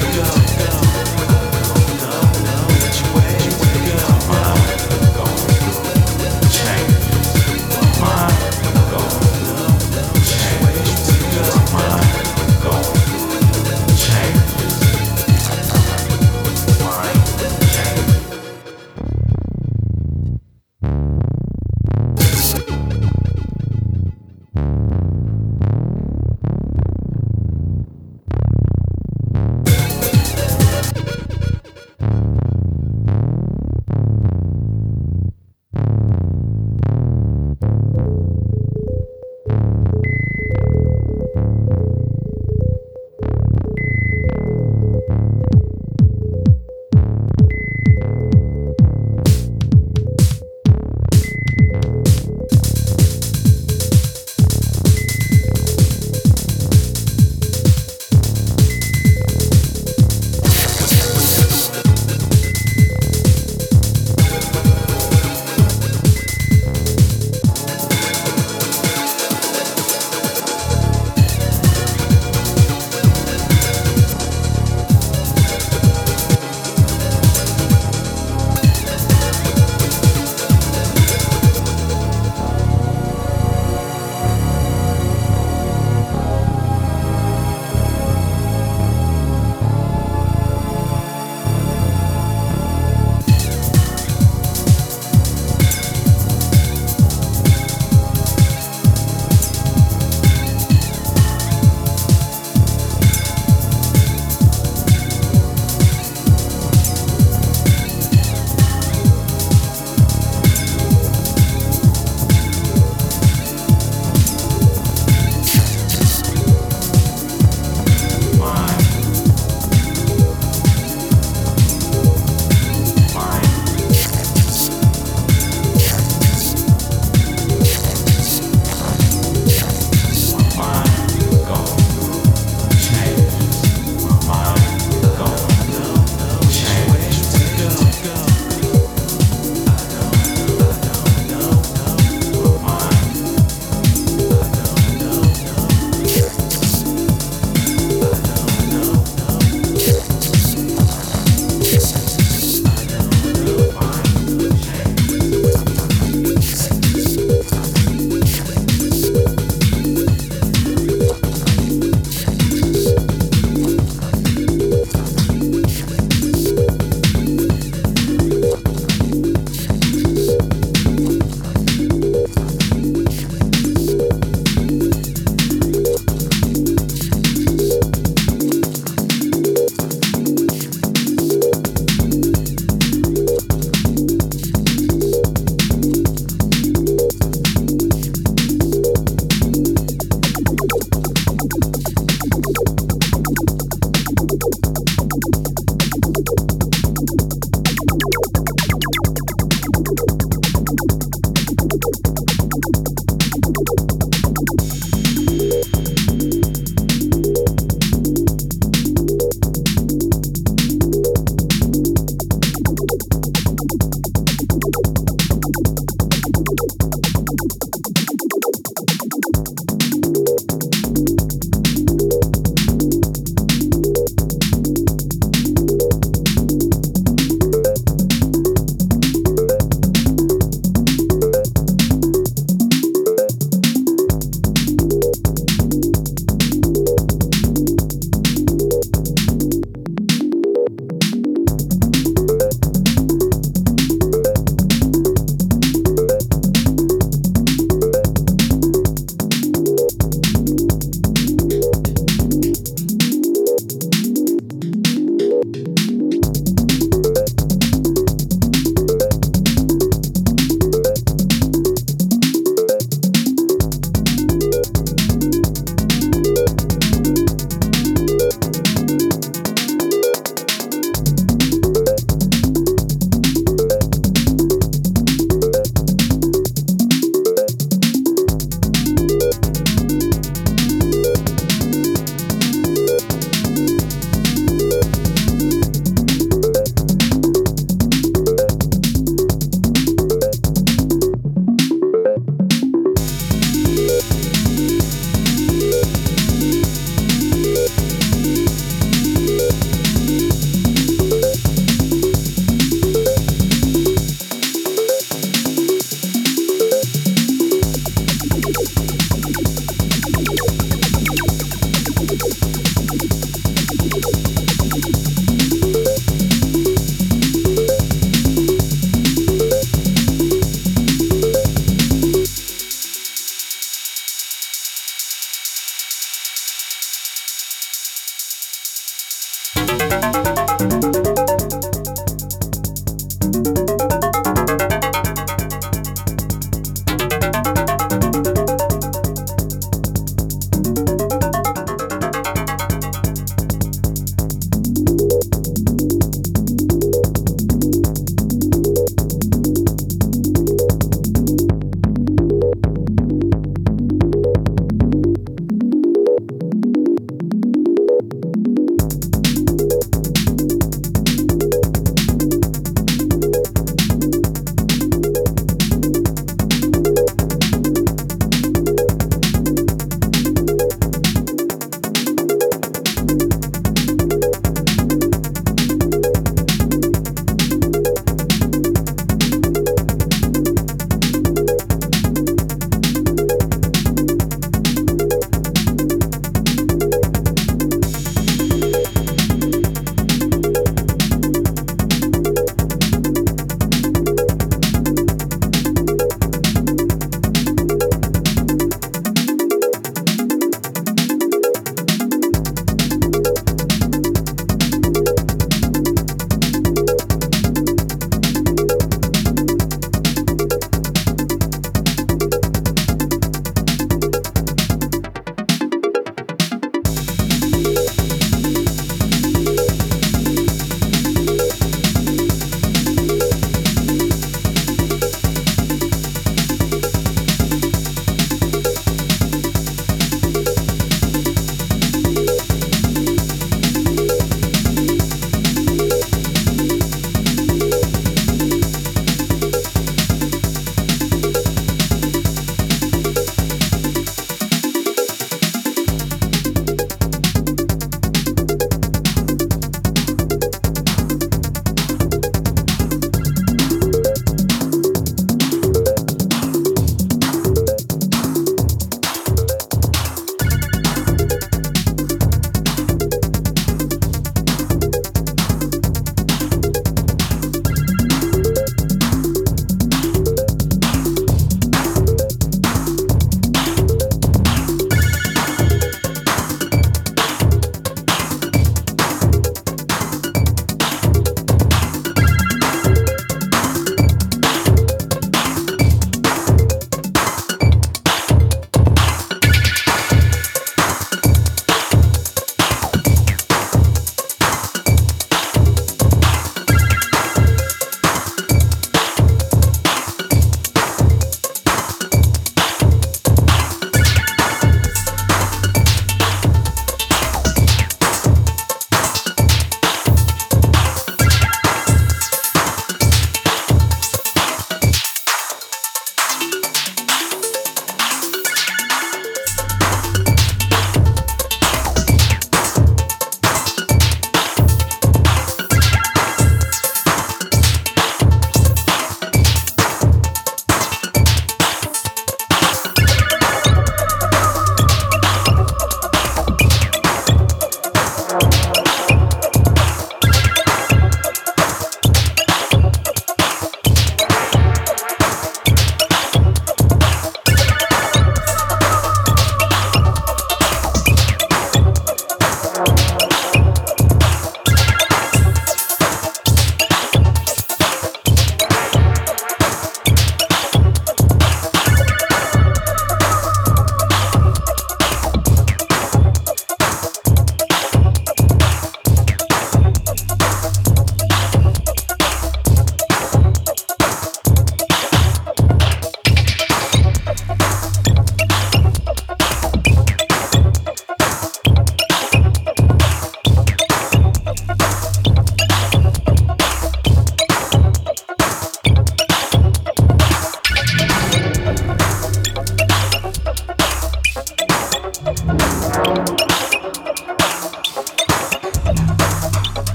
go, go, go.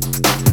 you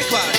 Check one.